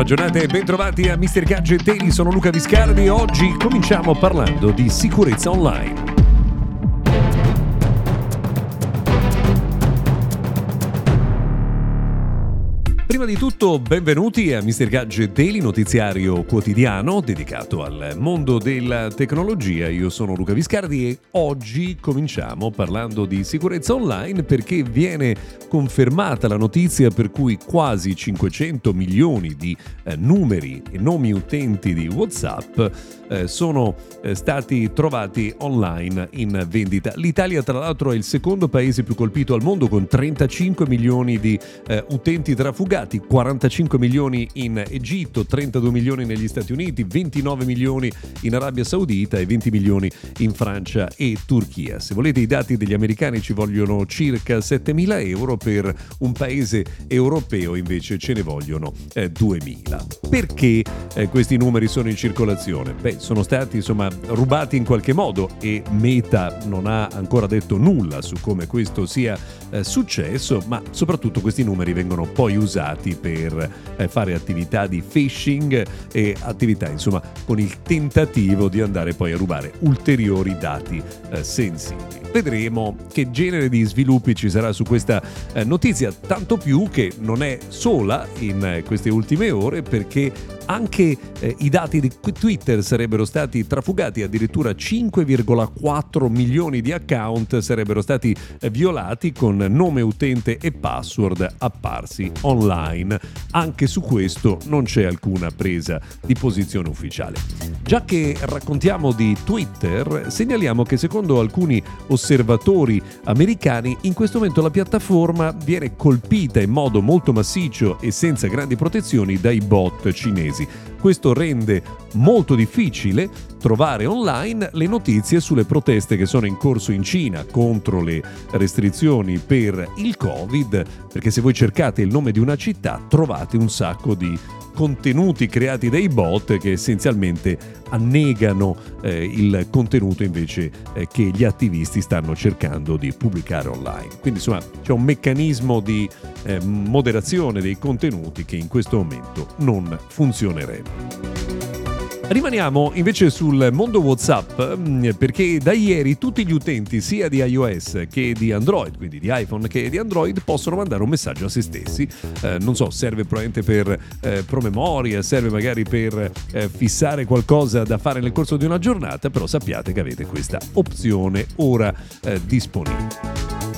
Buona giornata e bentrovati a Mr. Gadget Daily, sono Luca Viscardi e oggi cominciamo parlando di sicurezza online. Prima di tutto, benvenuti a Mr. Gadget Daily, notiziario quotidiano dedicato al mondo della tecnologia. Io sono Luca Viscardi e oggi cominciamo parlando di sicurezza online perché viene confermata la notizia per cui quasi 500 milioni di eh, numeri e nomi utenti di WhatsApp eh, sono eh, stati trovati online in vendita. L'Italia tra l'altro è il secondo paese più colpito al mondo con 35 milioni di eh, utenti trafugati, 45 milioni in Egitto, 32 milioni negli Stati Uniti, 29 milioni in Arabia Saudita e 20 milioni in Francia e Turchia. Se volete i dati degli americani ci vogliono circa 7 mila euro, per un paese europeo invece ce ne vogliono eh, 2.000. Perché eh, questi numeri sono in circolazione? Beh, sono stati insomma rubati in qualche modo e Meta non ha ancora detto nulla su come questo sia eh, successo, ma soprattutto questi numeri vengono poi usati per eh, fare attività di phishing e attività insomma con il tentativo di andare poi a rubare ulteriori dati eh, sensibili. Vedremo che genere di sviluppi ci sarà su questa eh, notizia, tanto più che non è sola in eh, queste ultime ore perché anche eh, i dati di Twitter sarebbero stati trafugati, addirittura 5,4 milioni di account sarebbero stati eh, violati con nome utente e password apparsi online. Anche su questo non c'è alcuna presa di posizione ufficiale. Già che raccontiamo di Twitter, segnaliamo che secondo alcuni osservatori americani in questo momento la piattaforma viene colpita in modo molto massiccio e senza grandi protezioni dai bot cinesi. Questo rende molto difficile trovare online le notizie sulle proteste che sono in corso in Cina contro le restrizioni per il Covid, perché se voi cercate il nome di una città trovate un sacco di contenuti creati dai bot che essenzialmente annegano eh, il contenuto invece eh, che gli attivisti stanno cercando di pubblicare online. Quindi insomma c'è un meccanismo di eh, moderazione dei contenuti che in questo momento non funzionerebbe. Rimaniamo invece sul mondo WhatsApp mm, perché da ieri tutti gli utenti sia di iOS che di Android, quindi di iPhone che di Android, possono mandare un messaggio a se stessi. Eh, non so, serve probabilmente per eh, promemoria, serve magari per eh, fissare qualcosa da fare nel corso di una giornata, però sappiate che avete questa opzione ora eh, disponibile.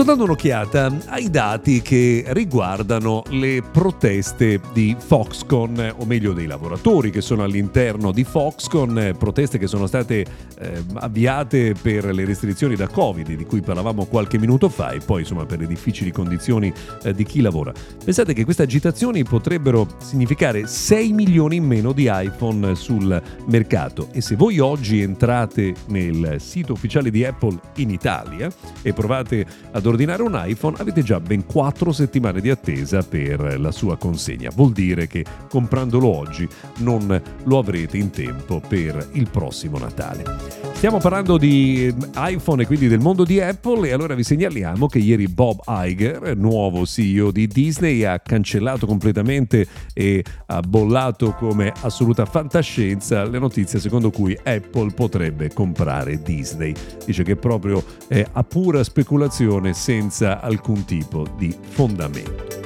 Sto dando un'occhiata ai dati che riguardano le proteste di Foxconn, o meglio dei lavoratori che sono all'interno di Foxconn, proteste che sono state eh, avviate per le restrizioni da Covid di cui parlavamo qualche minuto fa e poi insomma per le difficili condizioni eh, di chi lavora. Pensate che queste agitazioni potrebbero significare 6 milioni in meno di iPhone sul mercato e se voi oggi entrate nel sito ufficiale di Apple in Italia e provate ad ordinare un iPhone avete già ben 4 settimane di attesa per la sua consegna. Vuol dire che comprandolo oggi non lo avrete in tempo per il prossimo Natale. Stiamo parlando di iPhone e quindi del mondo di Apple e allora vi segnaliamo che ieri Bob Iger, nuovo CEO di Disney, ha cancellato completamente e ha bollato come assoluta fantascienza le notizie secondo cui Apple potrebbe comprare Disney. Dice che proprio è a pura speculazione senza alcun tipo di fondamento.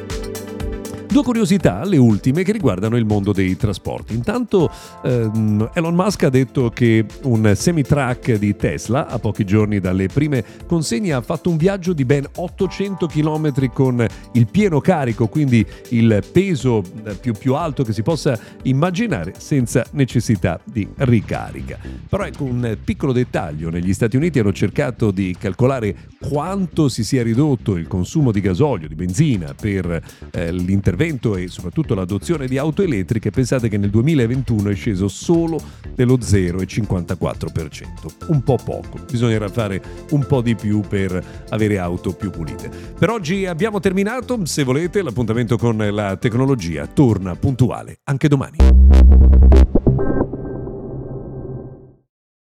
Due curiosità, le ultime, che riguardano il mondo dei trasporti. Intanto ehm, Elon Musk ha detto che un semi-truck di Tesla, a pochi giorni dalle prime consegne, ha fatto un viaggio di ben 800 km con il pieno carico, quindi il peso eh, più, più alto che si possa immaginare, senza necessità di ricarica. Però ecco un piccolo dettaglio, negli Stati Uniti hanno cercato di calcolare quanto si sia ridotto il consumo di gasolio, di benzina per eh, l'intervento e soprattutto l'adozione di auto elettriche, pensate che nel 2021 è sceso solo dello 0,54%. Un po' poco, bisognerà fare un po' di più per avere auto più pulite. Per oggi abbiamo terminato, se volete l'appuntamento con la tecnologia torna puntuale anche domani.